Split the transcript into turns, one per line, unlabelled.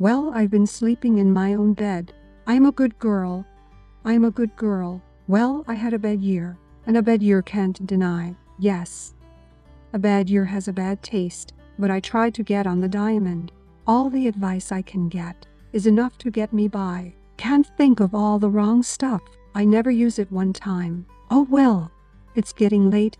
Well, I've been sleeping in my own bed. I'm a good girl. I'm a good girl. Well, I had a bad year, and a bad year can't deny. Yes. A bad year has a bad taste, but I try to get on the diamond. All the advice I can get is enough to get me by. Can't think of all the wrong stuff. I never use it one time. Oh well, it's getting late.